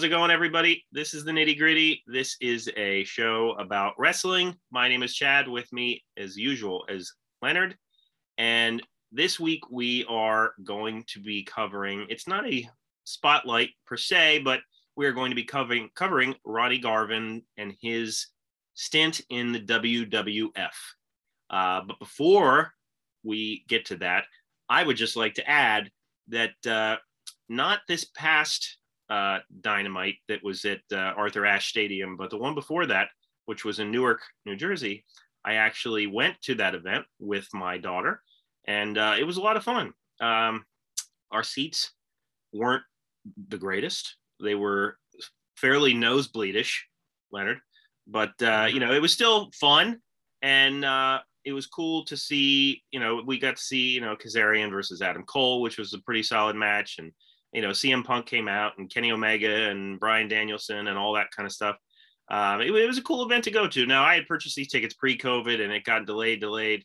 How's it going, everybody? This is the nitty gritty. This is a show about wrestling. My name is Chad. With me, as usual, is Leonard. And this week we are going to be covering. It's not a spotlight per se, but we are going to be covering covering Ronnie Garvin and his stint in the WWF. Uh, but before we get to that, I would just like to add that uh, not this past uh, Dynamite that was at uh, Arthur Ashe Stadium, but the one before that, which was in Newark, New Jersey, I actually went to that event with my daughter, and uh, it was a lot of fun. Um, our seats weren't the greatest; they were fairly nosebleedish, Leonard, but uh, you know it was still fun, and uh, it was cool to see. You know, we got to see you know Kazarian versus Adam Cole, which was a pretty solid match, and you know, CM Punk came out and Kenny Omega and Bryan Danielson and all that kind of stuff. Um, it, it, was a cool event to go to. Now, I had purchased these tickets pre-COVID and it got delayed, delayed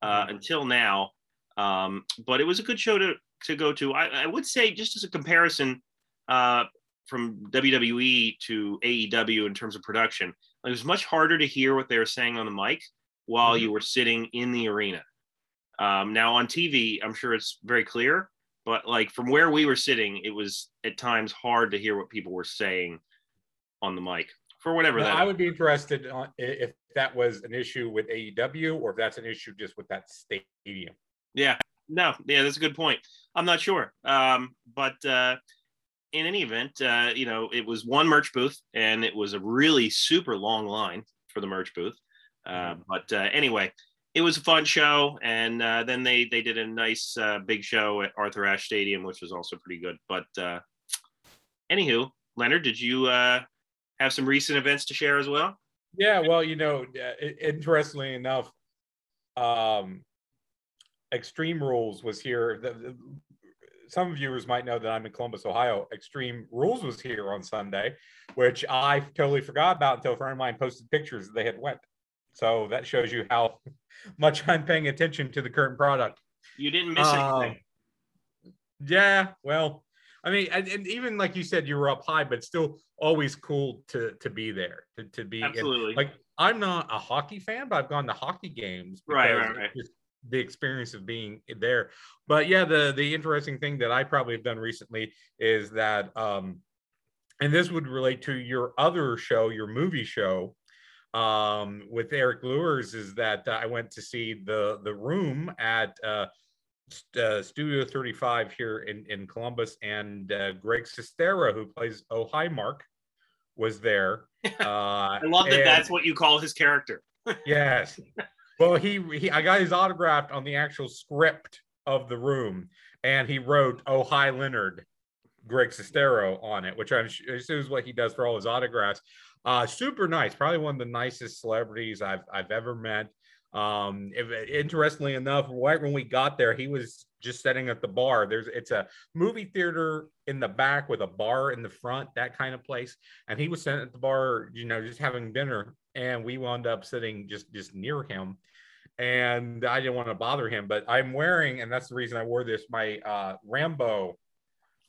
uh, mm-hmm. until now. Um, but it was a good show to to go to. I, I would say, just as a comparison uh, from WWE to AEW in terms of production, it was much harder to hear what they were saying on the mic while mm-hmm. you were sitting in the arena. Um, now on TV, I'm sure it's very clear, but like from where we were sitting, it was at times hard to hear what people were saying on the mic for whatever that. I would be interested if that was an issue with AEW or if that's an issue just with that stadium. Yeah, no, yeah, that's a good point. I'm not sure, um, but uh, in any event, uh, you know, it was one merch booth and it was a really super long line for the merch booth. Uh, mm-hmm. But uh, anyway, it was a fun show, and uh, then they they did a nice uh, big show at Arthur Ashe Stadium, which was also pretty good. But uh, anywho, Leonard, did you uh, have some recent events to share as well? Yeah, well, you know, interestingly enough, um, Extreme Rules was here. The, the, some viewers might know that I'm in Columbus, Ohio. Extreme Rules was here on Sunday, which I totally forgot about until a friend of mine posted pictures that they had went. So that shows you how much I'm paying attention to the current product. You didn't miss uh, anything. Yeah, well, I mean, and, and, even like you said, you were up high, but still always cool to to be there, to, to be absolutely like I'm not a hockey fan, but I've gone to hockey games. Right, right, right. The experience of being there, but yeah, the the interesting thing that I probably have done recently is that, um, and this would relate to your other show, your movie show, um, with Eric Lewis is that uh, I went to see the the room at uh, uh, Studio 35 here in, in Columbus, and uh, Greg Sestero, who plays Oh Hi Mark, was there. Uh, I love that and, that's what you call his character. yes. Well, he, he I got his autograph on the actual script of the room, and he wrote "Oh Hi Leonard." Greg Sestero on it, which I'm sure is what he does for all his autographs. Uh, super nice, probably one of the nicest celebrities I've I've ever met. Um, if, interestingly enough, right when we got there, he was just sitting at the bar. There's it's a movie theater in the back with a bar in the front, that kind of place. And he was sitting at the bar, you know, just having dinner, and we wound up sitting just just near him. And I didn't want to bother him, but I'm wearing, and that's the reason I wore this, my uh, Rambo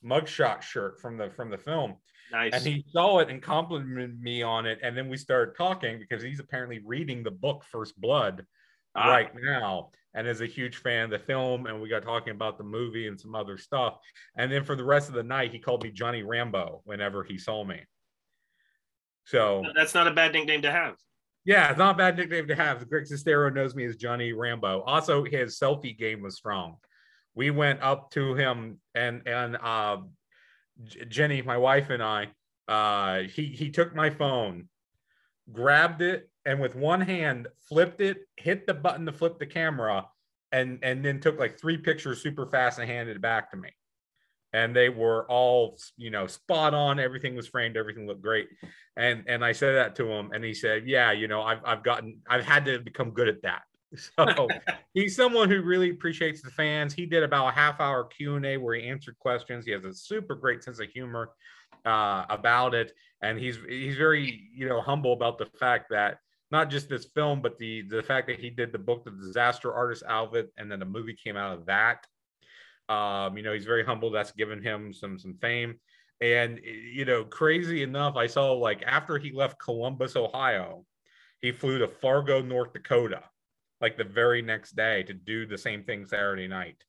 mugshot shirt from the from the film. Nice. And he saw it and complimented me on it. And then we started talking because he's apparently reading the book First Blood ah. right now and is a huge fan of the film. And we got talking about the movie and some other stuff. And then for the rest of the night, he called me Johnny Rambo whenever he saw me. So that's not a bad nickname to have. Yeah, it's not a bad nickname to have. Greg Sestero knows me as Johnny Rambo. Also, his selfie game was strong. We went up to him and and uh, Jenny, my wife, and I, uh, he he took my phone, grabbed it, and with one hand flipped it, hit the button to flip the camera, and and then took like three pictures super fast and handed it back to me. And they were all, you know, spot on. Everything was framed. Everything looked great. And and I said that to him, and he said, "Yeah, you know, I've I've gotten, I've had to become good at that." So he's someone who really appreciates the fans. He did about a half hour Q and A where he answered questions. He has a super great sense of humor uh, about it, and he's he's very you know humble about the fact that not just this film, but the the fact that he did the book, The Disaster Artist Outfit, and then the movie came out of that. Um, you know, he's very humble. That's given him some some fame. And you know, crazy enough, I saw like after he left Columbus, Ohio, he flew to Fargo, North Dakota, like the very next day to do the same thing Saturday night.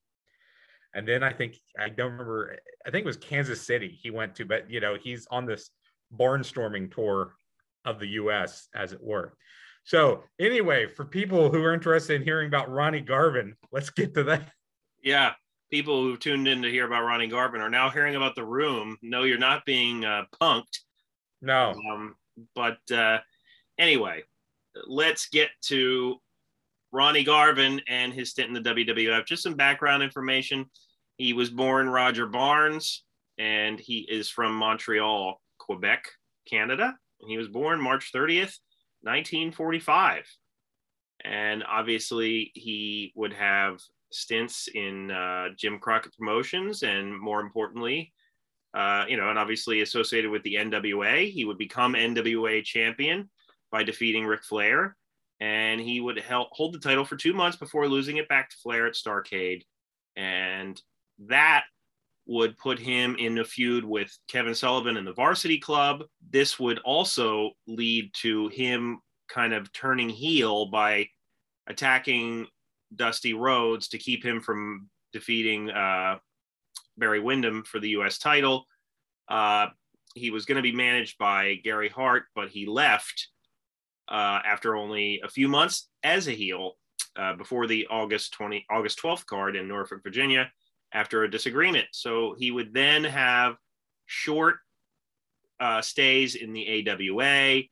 And then I think I don't remember. I think it was Kansas City he went to, but you know he's on this barnstorming tour of the U.S. as it were. So anyway, for people who are interested in hearing about Ronnie Garvin, let's get to that. Yeah, people who tuned in to hear about Ronnie Garvin are now hearing about the room. No, you're not being uh, punked. No. Um, but uh, anyway, let's get to Ronnie Garvin and his stint in the WWF. Just some background information. He was born Roger Barnes, and he is from Montreal, Quebec, Canada. And he was born March 30th, 1945. And obviously, he would have stints in uh, Jim Crockett Promotions, and more importantly, uh, you know, and obviously associated with the NWA. He would become NWA champion by defeating Ric Flair and he would help hold the title for two months before losing it back to Flair at Starcade, and that would put him in a feud with Kevin Sullivan and the Varsity Club. This would also lead to him kind of turning heel by attacking Dusty Rhodes to keep him from defeating uh, Barry Windham for the U.S. title. Uh, he was going to be managed by Gary Hart, but he left uh, after only a few months as a heel uh, before the August 20 August 12th card in Norfolk, Virginia, after a disagreement. So he would then have short uh, stays in the AWA,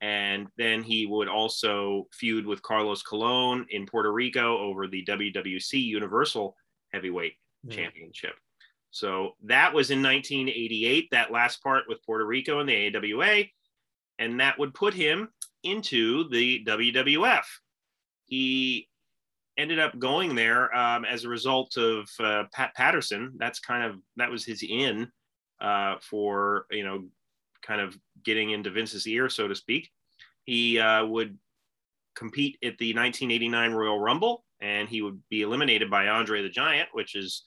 and then he would also feud with Carlos Colon in Puerto Rico over the WWC Universal Heavyweight. Championship. So that was in 1988, that last part with Puerto Rico and the AWA. And that would put him into the WWF. He ended up going there um, as a result of uh, Pat Patterson. That's kind of that was his in uh, for you know kind of getting into Vince's ear, so to speak. He uh, would compete at the 1989 Royal Rumble, and he would be eliminated by Andre the Giant, which is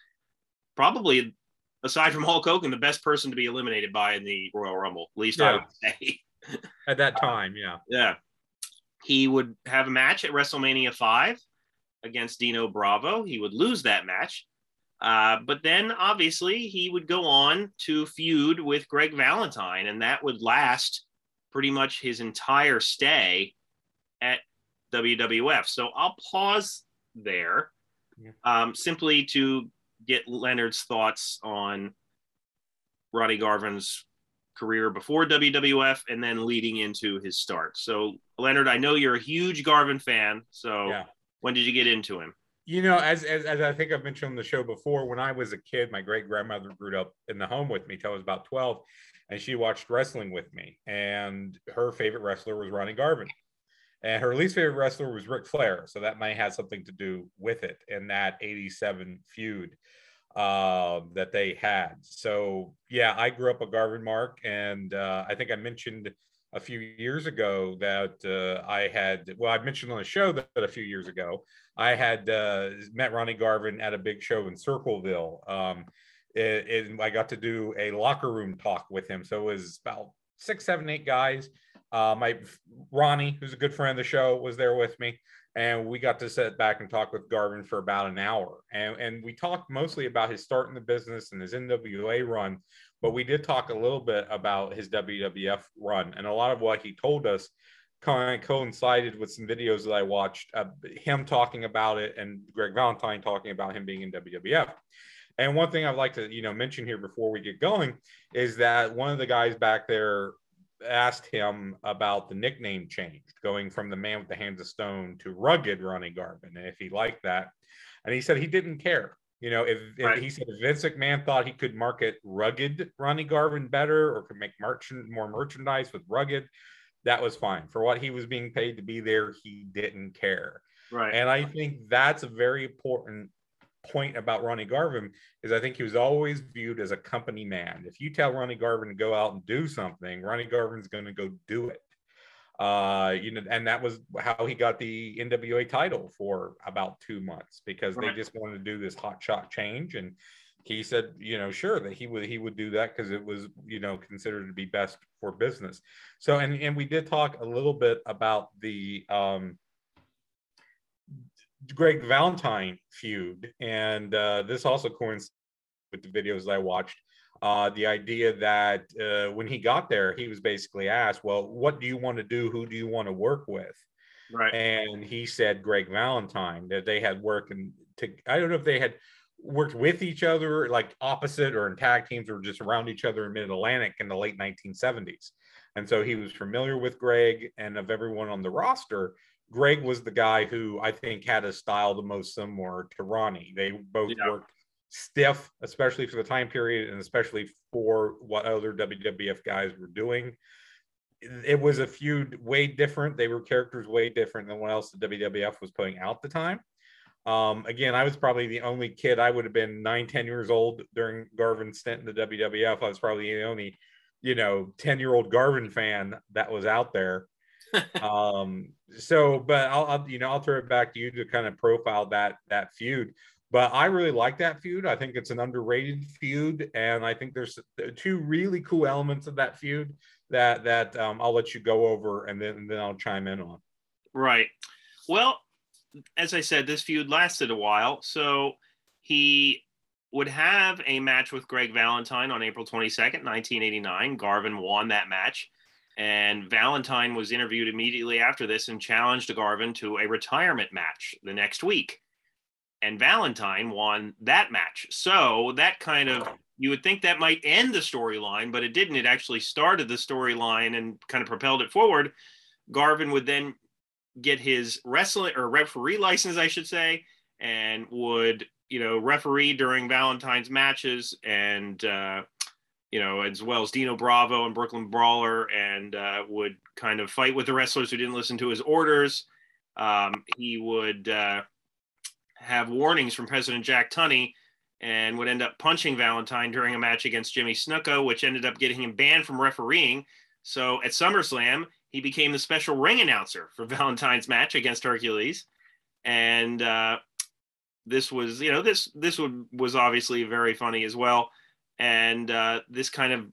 probably aside from Hulk Hogan the best person to be eliminated by in the Royal Rumble. At least yeah. I would say. at that time. Yeah. Yeah. He would have a match at WrestleMania 5 against Dino Bravo. He would lose that match. Uh, but then obviously he would go on to feud with Greg Valentine, and that would last pretty much his entire stay at WWF. So I'll pause there yeah. um, simply to get Leonard's thoughts on Ronnie Garvin's career before WWF and then leading into his start. So, Leonard, I know you're a huge Garvin fan. So, yeah. when did you get into him? You know, as, as, as I think I've mentioned on the show before, when I was a kid, my great grandmother grew up in the home with me till I was about 12, and she watched wrestling with me. And her favorite wrestler was Ronnie Garvin. And her least favorite wrestler was Ric Flair. So that might have something to do with it in that 87 feud uh, that they had. So yeah, I grew up a Garvin Mark, and uh, I think I mentioned a few years ago that uh, I had. Well, I mentioned on the show that, a few years ago I had uh, met Ronnie Garvin at a big show in Circleville. Um, and I got to do a locker room talk with him. So it was about six, seven, eight guys. Uh, my Ronnie, who's a good friend of the show, was there with me and we got to sit back and talk with Garvin for about an hour. And, and we talked mostly about his start in the business and his NWA run, but we did talk a little bit about his WWF run. And a lot of what he told us kind of coincided with some videos that I watched, uh, him talking about it and Greg Valentine talking about him being in WWF. And one thing I'd like to, you know, mention here before we get going is that one of the guys back there asked him about the nickname change, going from the man with the hands of stone to rugged Ronnie Garvin, and if he liked that. And he said he didn't care. You know, if, right. if he said if Vince McMahon thought he could market rugged Ronnie Garvin better or could make merchant more merchandise with rugged, that was fine. For what he was being paid to be there, he didn't care. Right. And I think that's a very important point about Ronnie Garvin is I think he was always viewed as a company man. If you tell Ronnie Garvin to go out and do something, Ronnie Garvin's going to go do it. Uh, you know, and that was how he got the NWA title for about two months because right. they just wanted to do this hot shot change. And he said, you know, sure that he would he would do that because it was, you know, considered to be best for business. So and and we did talk a little bit about the um Greg Valentine feud, and uh, this also coincides with the videos I watched. Uh, the idea that uh, when he got there, he was basically asked, "Well, what do you want to do? Who do you want to work with?" Right. And he said Greg Valentine that they had worked and to I don't know if they had worked with each other like opposite or in tag teams or just around each other in Mid Atlantic in the late 1970s. And so he was familiar with Greg and of everyone on the roster. Greg was the guy who I think had a style the most similar to Ronnie. They both Yeah. worked stiff, especially for the time period and especially for what other WWF guys were doing. It was a feud way different. They were characters way different than what else the WWF was putting out at the time. Um, again, I was probably the only kid. I would have been nine, 10 years old during Garvin's stint in the WWF. I was probably the only, you know, 10 year old Garvin fan that was out there. um, so, but I'll, I'll, you know, I'll throw it back to you to kind of profile that, that feud. But I really like that feud. I think it's an underrated feud. And I think there's two really cool elements of that feud that, that um, I'll let you go over and then, and then I'll chime in on. Right. Well, as I said, this feud lasted a while. So he would have a match with Greg Valentine on April 22nd, 1989. Garvin won that match. And Valentine was interviewed immediately after this and challenged Garvin to a retirement match the next week. And Valentine won that match. So that kind of, you would think that might end the storyline, but it didn't. It actually started the storyline and kind of propelled it forward. Garvin would then get his wrestling or referee license, I should say, and would you know referee during Valentine's matches, and uh, you know as well as Dino Bravo and Brooklyn Brawler, and uh, would kind of fight with the wrestlers who didn't listen to his orders. Um, he would uh, have warnings from President Jack Tunney. And would end up punching Valentine during a match against Jimmy Snuka, which ended up getting him banned from refereeing. So at SummerSlam, he became the special ring announcer for Valentine's match against Hercules, and uh, this was, you know, this this would was obviously very funny as well, and uh, this kind of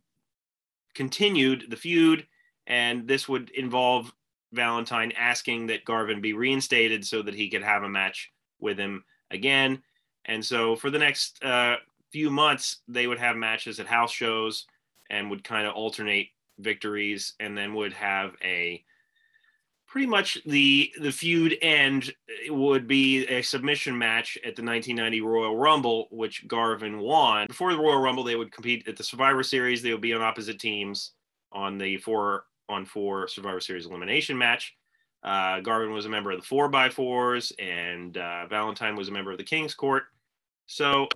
continued the feud, and this would involve Valentine asking that Garvin be reinstated so that he could have a match with him again, and so for the next uh, few months they would have matches at house shows and would kind of alternate victories and then would have a pretty much the the feud end would be a submission match at the 1990 Royal Rumble which Garvin won. Before the Royal Rumble they would compete at the Survivor Series. They would be on opposite teams on the 4 on 4 Survivor Series elimination match. Uh, Garvin was a member of the 4 by 4s and uh, Valentine was a member of the King's Court. So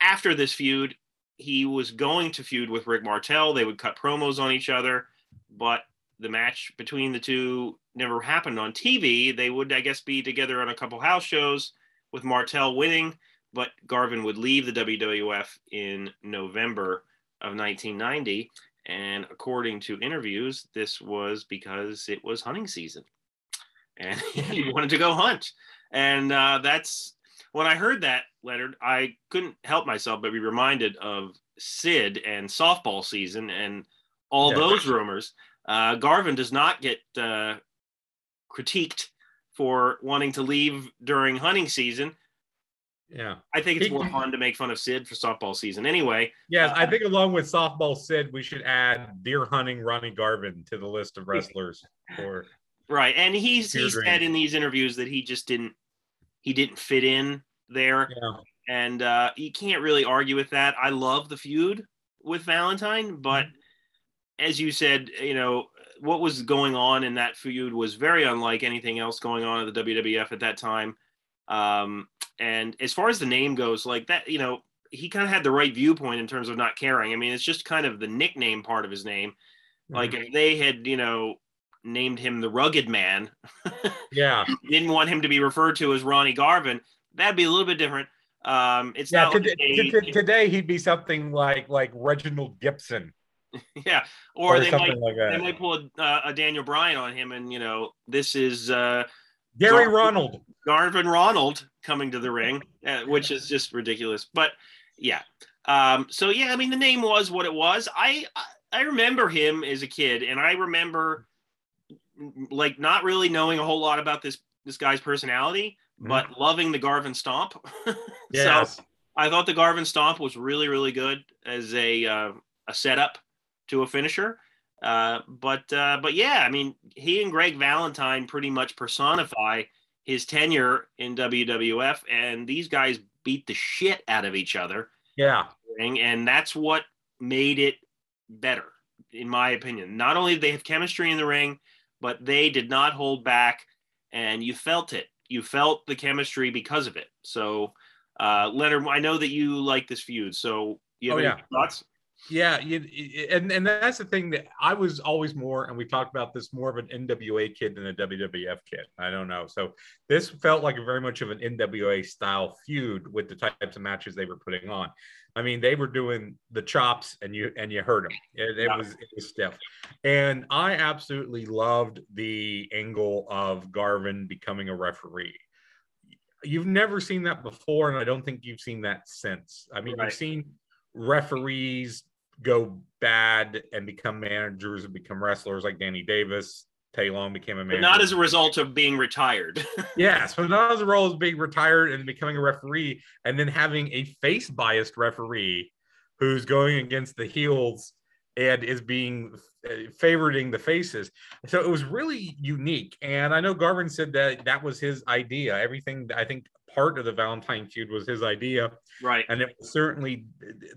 after this feud he was going to feud with Rick Martel. They would cut promos on each other, but the match between the two never happened on TV. They would, I guess, be together on a couple house shows with Martel winning, but Garvin would leave the WWF in November of 1990. And according to interviews, this was because it was hunting season and he wanted to go hunt. And uh, that's when I heard that, Leonard, I couldn't help myself but be reminded of Sid and softball season and all Yeah. those rumors. Uh, Garvin does not get uh, critiqued for wanting to leave during hunting season. Yeah. I think it's more fun to make fun of Sid for softball season. Anyway, Yes, I think along with softball Sid, we should add deer hunting Ronnie Garvin to the list of wrestlers for right, and he's he said in these interviews that he just didn't he didn't fit in there. yeah. and uh, you can't really argue with that. I love the feud with Valentine, but as you said, you know what was going on in that feud was very unlike anything else going on at the WWF at that time. Um, and as far as the name goes, like that, you know, he kind of had the right viewpoint in terms of not caring. I mean, it's just kind of the nickname part of his name. Like if they had, you know, named him the Rugged Man, yeah. didn't want him to be referred to as Ronnie Garvin, that'd be a little bit different. Um, it's Yeah, not today, like a- to- today he'd be something like like Reginald Gibson yeah, or, or, they might like they might pull a, uh, a Daniel Bryan on him, and you know this is uh, Gary Gar- Ronald. Garvin Ronald coming to the ring, uh, which is just ridiculous. But Yeah. Um, so yeah, I mean the name was what it was. I I remember him as a kid, and I remember like not really knowing a whole lot about this this guy's personality, mm-hmm. but loving the Garvin Stomp. yes. So I thought the Garvin Stomp was really really good as a uh, a setup to a finisher. Uh, but uh, but yeah, I mean he and Greg Valentine pretty much personify his tenure in WWF, and these guys beat the shit out of each other. Yeah, and that's what made it better, in my opinion. Not only did they have chemistry in the ring, but they did not hold back, and you felt it. You felt the chemistry because of it. So, uh, Leonard, I know that you like this feud. So, you have oh, any yeah. thoughts? Yeah, you, and and that's the thing that I was always more, and we talked about this more of an NWA kid than a WWF kid. I don't know. So this felt like very much of an NWA style feud with the types of matches they were putting on. I mean, they were doing the chops, and you and you heard them. It, it yeah. was it was stiff, and I absolutely loved the angle of Garvin becoming a referee. You've never seen that before, and I don't think you've seen that since. I mean, right. you've seen referees go bad and become managers and become wrestlers like Danny Davis. Teddy Long became a manager. But not as a result of being retired. yes, but not as a result of being retired and becoming a referee, and then having a face biased referee who's going against the heels and is being uh, favoriting the faces. So it was really unique. And I know Garvin said that that was his idea. Everything I think part of the Valentine feud was his idea. Right. And it was certainly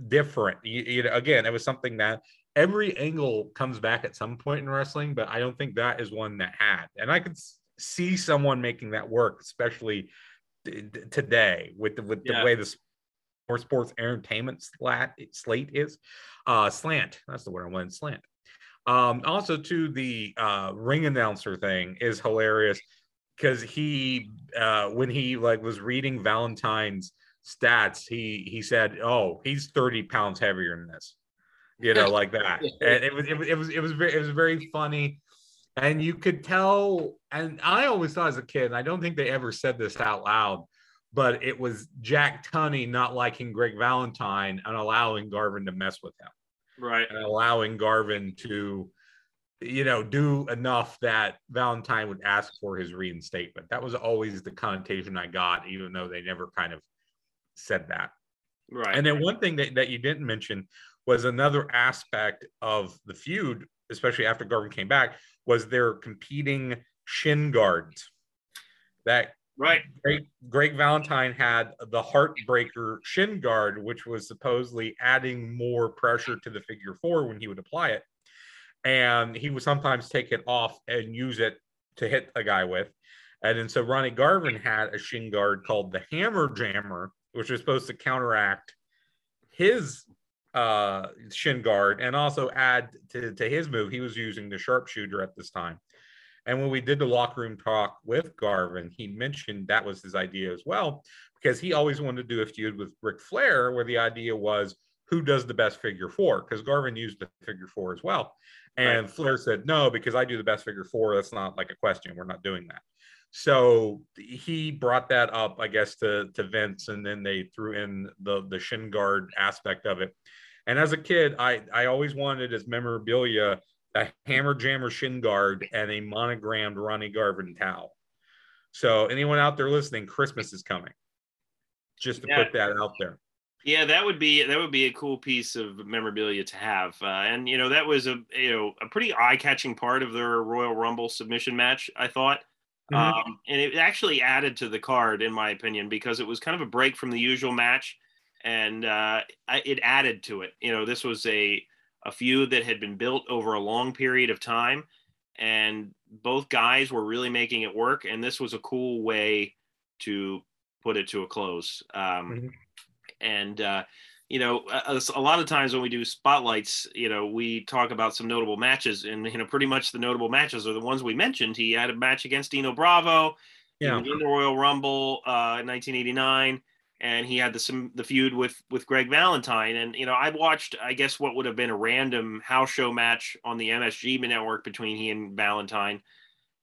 different. You, you know, again, it was something that every angle comes back at some point in wrestling, but I don't think that is one that had. And I could see someone making that work, especially t- today with the, with yeah. the way the more sports entertainment slat, slate is. Uh, slant, that's the word I wanted, slant. Um, also, to the uh, ring announcer thing is hilarious because he uh, when he like was reading Valentine's stats, he he said, "Oh, he's thirty pounds heavier than this," you know, like that. And it was it was it was it was very it was very funny, and you could tell. And I always thought as a kid, I don't think they ever said this out loud, but it was Jack Tunney not liking Greg Valentine and allowing Garvin to mess with him, right, and allowing Garvin to you know, do enough that Valentine would ask for his reinstatement. That was always the connotation I got, even though they never kind of said that. Right. And then one thing that, that you didn't mention was another aspect of the feud, especially after Garvin came back, was their competing shin guards. That right. Great, Greg Valentine had the Heartbreaker shin guard, which was supposedly adding more pressure to the figure four when he would apply it and he would sometimes take it off and use it to hit a guy with. And then so Ronnie Garvin had a shin guard called the Hammer Jammer, which was supposed to counteract his uh, shin guard and also add to, to his move. He was using the sharpshooter at this time. And when we did the locker room talk with Garvin, he mentioned that was his idea as well, because he always wanted to do a feud with Ric Flair, where the idea was who does the best figure four, because Garvin used the figure four as well. And right. Flair said, no, because I do the best figure four. That's not like a question. We're not doing that. So he brought that up, I guess, to, to Vince, and then they threw in the, the shin guard aspect of it. And as a kid, I, I always wanted as memorabilia a hammer jammer shin guard and a monogrammed Ronnie Garvin towel. So anyone out there listening, Christmas is coming. Just to yeah. put that out there. Yeah, that would be that would be a cool piece of memorabilia to have, uh, and you know that was a you know a pretty eye catching part of their Royal Rumble submission match. I thought, mm-hmm. um, and it actually added to the card in my opinion because it was kind of a break from the usual match, and uh, it added to it. You know, this was a a feud that had been built over a long period of time, and both guys were really making it work, and this was a cool way to put it to a close. Um, mm-hmm and uh, you know a, a, lot of times when we do spotlights you know we talk about some notable matches and you know pretty much the notable matches are the ones we mentioned. He had a match against dino bravo yeah. in the royal rumble uh, in 1989 and he had the some the feud with with greg valentine. And you know i watched i guess what would have been a random house show match on the msg network between he and valentine.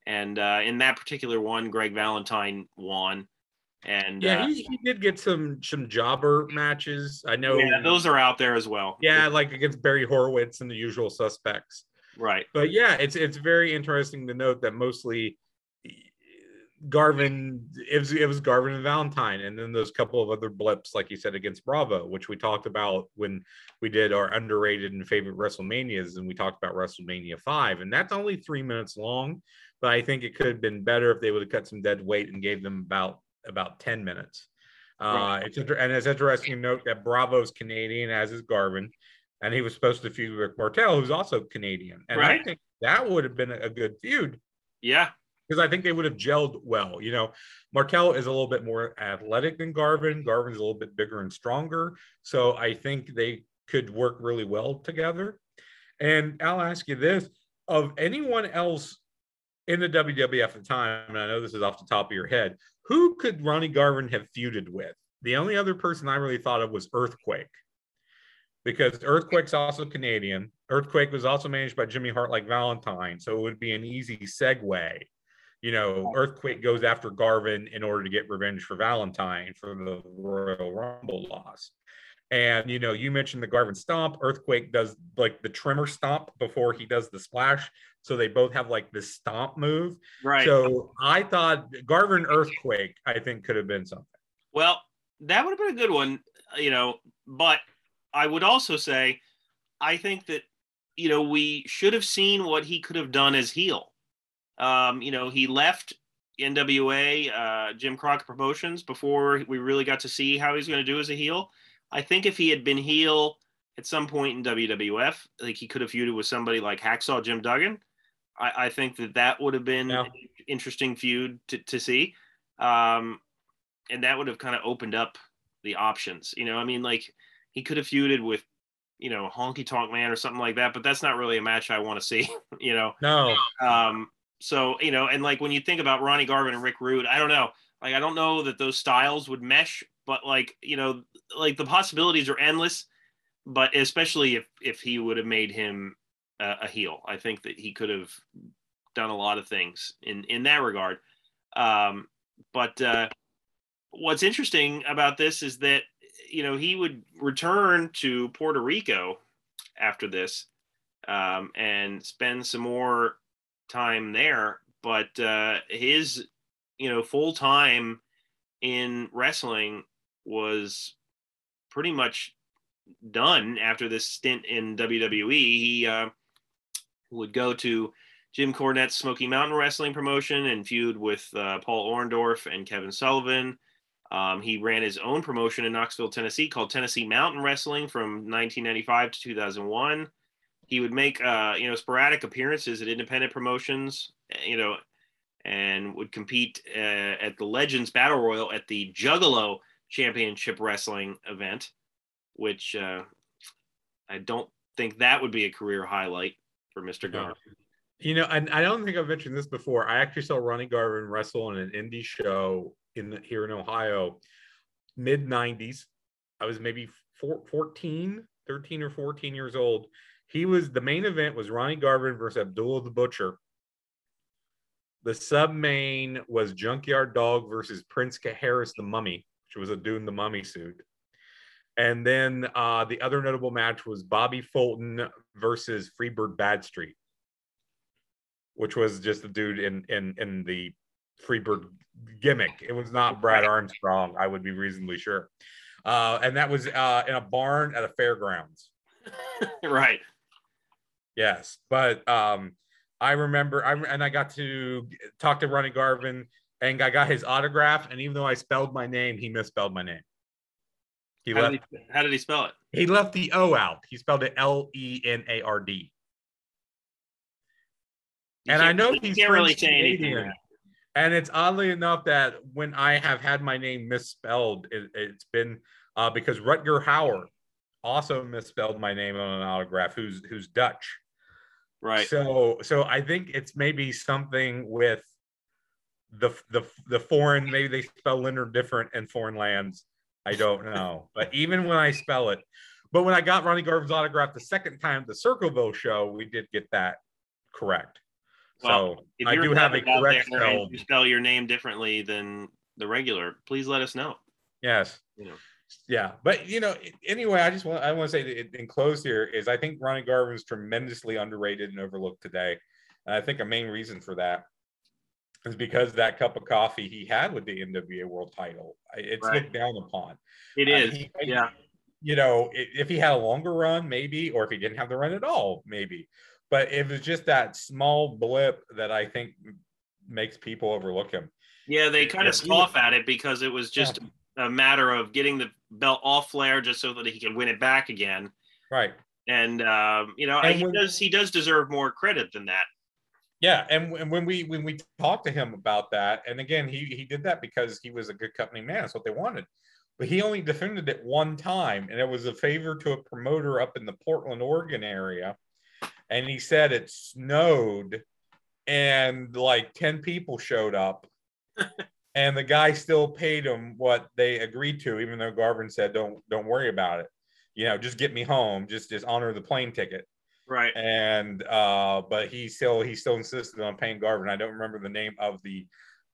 And uh, in that particular one greg valentine won And Yeah, uh, he, he did get some some jobber matches. I know. yeah, those are out there as well. yeah, like against Barry Horowitz and the usual suspects. Right. But yeah, it's it's very interesting to note that mostly Garvin it was, it was Garvin and Valentine, and then those couple of other blips, like you said, against Bravo, which we talked about when we did our underrated and favorite WrestleManias, and we talked about WrestleMania five, and that's only three minutes long, but I think it could have been better if they would have cut some dead weight and gave them about about ten minutes. Uh, Right. it's inter- and it's interesting to note that Bravo's Canadian, as is Garvin, and he was supposed to feud with Martel, who's also Canadian, and I think that would have been a good feud Yeah. because I think they would have gelled well. You know, Martel is a little bit more athletic than Garvin. Garvin's a little bit bigger and stronger. So I think they could work really well together. And I'll ask you this of anyone else in the WWF at the time, and I know this is off the top of your head, who could Ronnie Garvin have feuded with? The only other person I really thought of was Earthquake. Because Earthquake's also Canadian. Earthquake was also managed by Jimmy Hart like Valentine. So it would be an easy segue you know, Earthquake goes after Garvin in order to get revenge for Valentine for the Royal Rumble loss. And you know, you mentioned the Garvin stomp. Earthquake does like the tremor stomp before he does the splash. So they both have like this stomp move. Right. So I thought Garvin Earthquake, I think, could have been something. Well, that would have been a good one, you know, but I would also say I think that you know we should have seen what he could have done as heel. Um, you know, he left NWA, uh, Jim Crockett Promotions before we really got to see how he's going to do as a heel. I think if he had been heel at some point in WWF, like he could have feuded with somebody like Hacksaw Jim Duggan. I, I think that that would have been Yeah. an interesting feud to, to see. Um, and that would have kind of opened up the options. You know, I mean, like he could have feuded with, you know, Honky Tonk Man or something like that, but that's not really a match I want to see. You know, No, um, so you know, and like when you think about Ronnie Garvin and Rick Rude, I don't know, like I don't know that those styles would mesh, but like you know, like the possibilities are endless. But especially if if he would have made him a, a heel, I think that he could have done a lot of things in in that regard. Um, but uh, what's interesting about this is that you know he would return to Puerto Rico after this um, and spend some more time there. But uh, his you know full time in wrestling was pretty much done after this stint in WWE. He uh, would go to Jim Cornette's Smoky Mountain Wrestling promotion and feud with uh, Paul Orndorff and Kevin Sullivan. Um, he ran his own promotion in Knoxville, Tennessee called Tennessee Mountain Wrestling from 1995 to 2001. He would make uh, you know sporadic appearances at independent promotions, you know, and would compete uh, at the Legends Battle Royal at the Juggalo Championship Wrestling event, which uh, I don't think that would be a career highlight for Mr. Garvin. You know, and I don't think I've mentioned this before. I actually saw Ronnie Garvin wrestle in an indie show in the, here in Ohio, mid 90s. I was maybe four, 14, 13 or 14 years old. He was the main event was Ronnie Garvin versus Abdullah the Butcher. The sub main was Junkyard Dog versus Prince Harris the Mummy, which was a dude in the mummy suit. And then uh, the other notable match was Bobby Fulton versus Freebird Badstreet which was just a dude in in in the Freebird gimmick. It was not Brad Armstrong, I would be reasonably sure. Uh, and that was uh, in a barn at a fairgrounds. right. Yes, but um, I remember, I and I got to talk to Ronnie Garvin, and I got his autograph. And even though I spelled my name, he misspelled my name. He How left. did, he, how did he spell it? He left the O out. He spelled it L E N A R D. And I know he's can't really say anything. And it's oddly enough that when I have had my name misspelled, it, it's been uh, because Rutger Hauer also misspelled my name on an autograph, who's who's Dutch. Right. So so I think it's maybe something with the the the foreign. Maybe they spell Leonard different in foreign lands. I don't know. but even when I spell it, but when I got Ronnie Garvin's autograph the second time at the Circleville show, we did get that correct. Well, so If I do have a correct spell. You spell your name differently than the regular, please let us know. Yes. You know. Yeah, but you know, anyway, I just want I want to say that in close here is I think Ronnie Garvin's tremendously underrated and overlooked today, and I think a main reason for that is because that cup of coffee he had with the NWA World Title, it's Right. looked down upon. It is, Uh, he- yeah. you know, if he had a longer run, maybe, or if he didn't have the run at all, maybe. But it was just that small blip that I think makes people overlook him. Yeah, they kind Yeah, of scoff at it because it was just a matter of getting the belt off Flair just so that he could win it back again. Right. And um, you know, And he when- does he does deserve more credit than that. Yeah, and, and when we when we talked to him about that, and again, he he did that because he was a good company man. That's what they wanted. But he only defended it one time, and it was a favor to a promoter up in the Portland, Oregon area. And he said it snowed, and like ten people showed up, and the guy still paid him what they agreed to, even though Garvin said, "Don't don't worry about it. You know, just get me home. Just just honor the plane ticket." Right. and uh but he still he still insisted on paying Garvin. I don't remember the name of the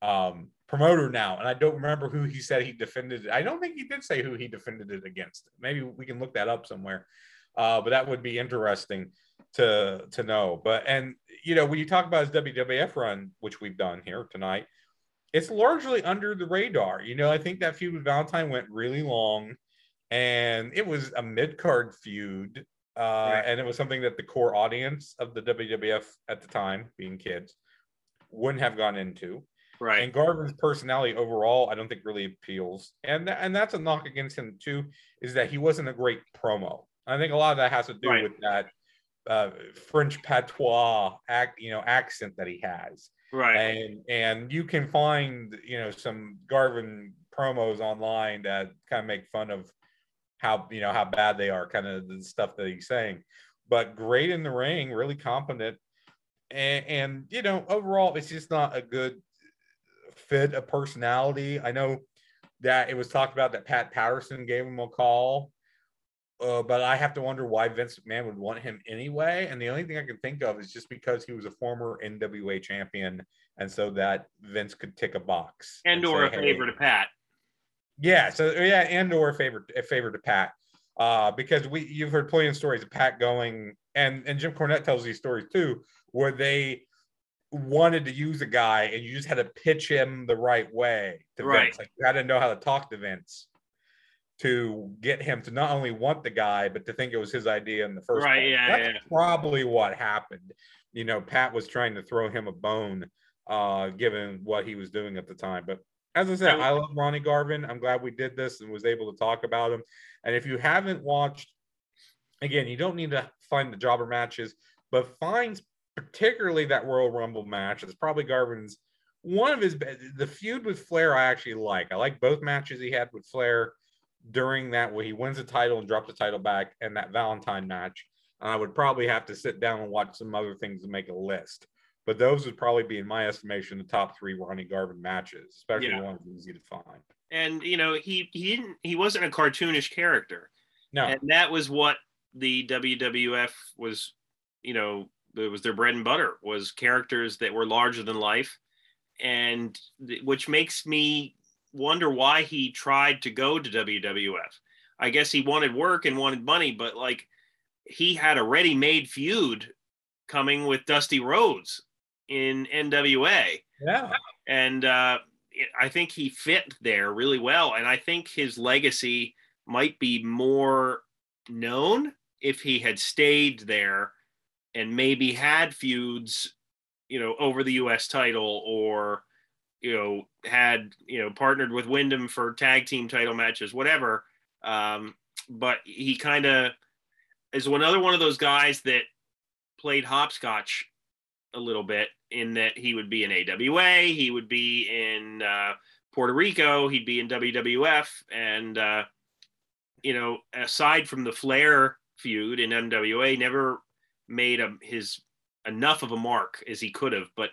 um promoter now, and I don't remember who he said he defended it. I don't think he did say who he defended it against. Maybe we can look that up somewhere. Uh, but that would be interesting to to know. But and you know when you talk about his WWF run, which we've done here tonight, it's largely under the radar. You know, I think that feud with Valentine went really long, and it was a mid card feud uh, Right. and it was something that the core audience of the WWF at the time, being kids, wouldn't have gone into. Right. And Garvin's personality overall, I don't think really appeals, and tha- and that's a knock against him too, is that he wasn't a great promo. I think a lot of that has to do Right. with that uh, French patois act, you know, accent that he has right. and and you can find you know some Garvin promos online that kind of make fun of how you know how bad they are, kind of the stuff that he's saying. But great in the ring, really competent, and, and you know overall it's just not a good fit of personality. I know that it was talked about that Pat Patterson gave him a call. Uh, but I have to wonder why Vince McMahon would want him anyway. And the only thing I can think of is just because he was a former NWA champion and so that Vince could tick a box and or a say, hey- favor to Pat. Yeah, so yeah, and or a favor a favor to Pat, uh, because we you've heard plenty of stories of Pat going and and Jim Cornette tells these stories too, where they wanted to use a guy and you just had to pitch him the right way to Right. Vince. Like you had to know how to talk to Vince to get him to not only want the guy but to think it was his idea in the first Right, place. yeah, That's yeah. probably what happened. You know, Pat was trying to throw him a bone, uh, given what he was doing at the time. But as I said, I- love Ronnie Garvin. I'm glad we did this and was able to talk about him. And if you haven't watched, again, you don't need to find the jobber matches, but find particularly that Royal Rumble match. It's probably Garvin's one of his the feud with Flair. I actually like. I like both matches he had with Flair during that where he wins the title and drops the title back, and that Valentine match. And I would probably have to sit down and watch some other things to make a list. But those would probably be, in my estimation, the top three Ronnie Garvin matches, especially Yeah. the ones easy to find. And you know, he he didn't he wasn't a cartoonish character. No, and that was what the WWF was, you know, it was their bread and butter was characters that were larger than life, and which makes me wonder why he tried to go to WWF. I guess he wanted work and wanted money, but like he had a ready-made feud coming with Dusty Rhodes in NWA yeah, and uh, I think he fit there really well. And I think his legacy might be more known if he had stayed there and maybe had feuds, you know, over the U.S. title or you know had you know partnered with Windham for tag team title matches, whatever. Um, but he kind of is another one of those guys that played hopscotch a little bit in that he would be in AWA, he would be in uh, Puerto Rico, he'd be in WWF, and uh, you know, aside from the Flair feud in NWA, never made a, his enough of a mark as he could have. But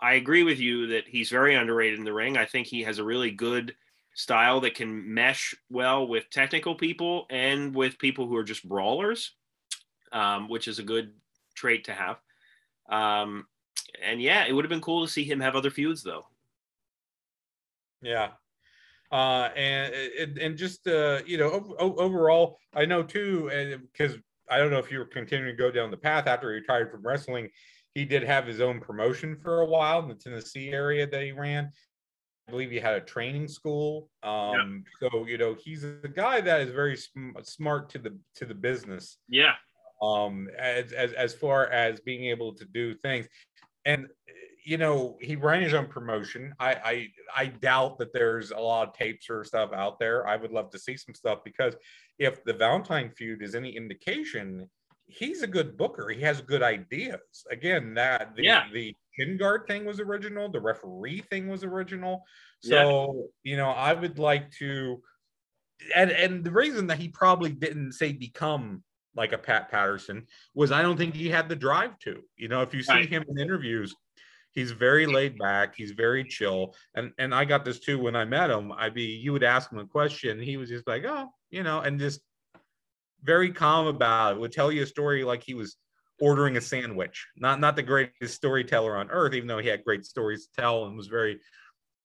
I agree with you that he's very underrated in the ring. I think he has a really good style that can mesh well with technical people and with people who are just brawlers, um, which is a good trait to have. Um, and yeah, it would have been cool to see him have other feuds though. yeah. Uh, and, and just uh, you know overall, I know too, because I don't know if you were continuing to go down the path after he retired from wrestling. He did have his own promotion for a while in the Tennessee area that he ran. I believe he had a training school. Um, yeah. So you know he's a guy that is very sm- smart to the to the business. Yeah. Um, as, as as far as being able to do things, and you know he ran his own promotion. I I I doubt that there's a lot of tapes or stuff out there. I would love to see some stuff because if the Valentine feud is any indication, he's a good booker. He has good ideas. Again, that the, yeah. the shin guard thing was original. The referee thing was original. So yeah. you know, I would like to, and and the reason that he probably didn't say become like a Pat Patterson was I don't think he had the drive to. You know, if you see right. him in interviews, he's very laid back he's very chill. And and i got this too when i met him. I'd be you would ask him a question he was just like oh you know and just very calm about it. Would tell you a story like he was ordering a sandwich. Not not the greatest storyteller on earth even though he had great stories to tell and was very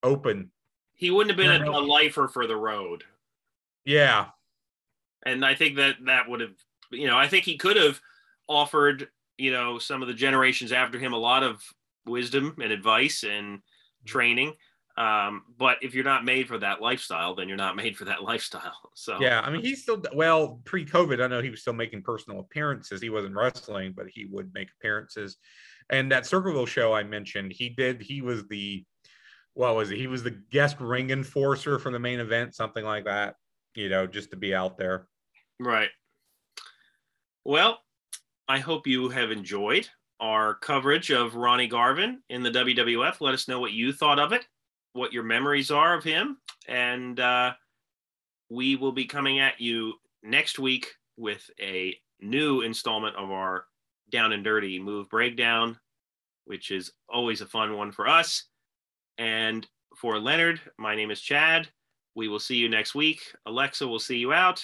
open. He wouldn't have been a, a lifer for the road. Yeah. And i think that that would have you know i think he could have offered you know some of the generations after him a lot of wisdom and advice and training. Um, but if you're not made for that lifestyle, then you're not made for that lifestyle. So yeah, I mean, he's still well pre-COVID. I know he was still making personal appearances. He wasn't wrestling, but he would make appearances. And that Circleville show I mentioned, he did. He was the what was it? He was the guest ring enforcer for the main event, something like that. You know, just to be out there. Right. Well, I hope you have enjoyed our coverage of Ronnie Garvin in the WWF. Let us know what you thought of it, what your memories are of him, and uh, we will be coming at you next week with a new installment of our Down and Dirty Move Breakdown, which is always a fun one for us. And for Leonard, my name is Chad. We will see you next week. Alexa will see you out.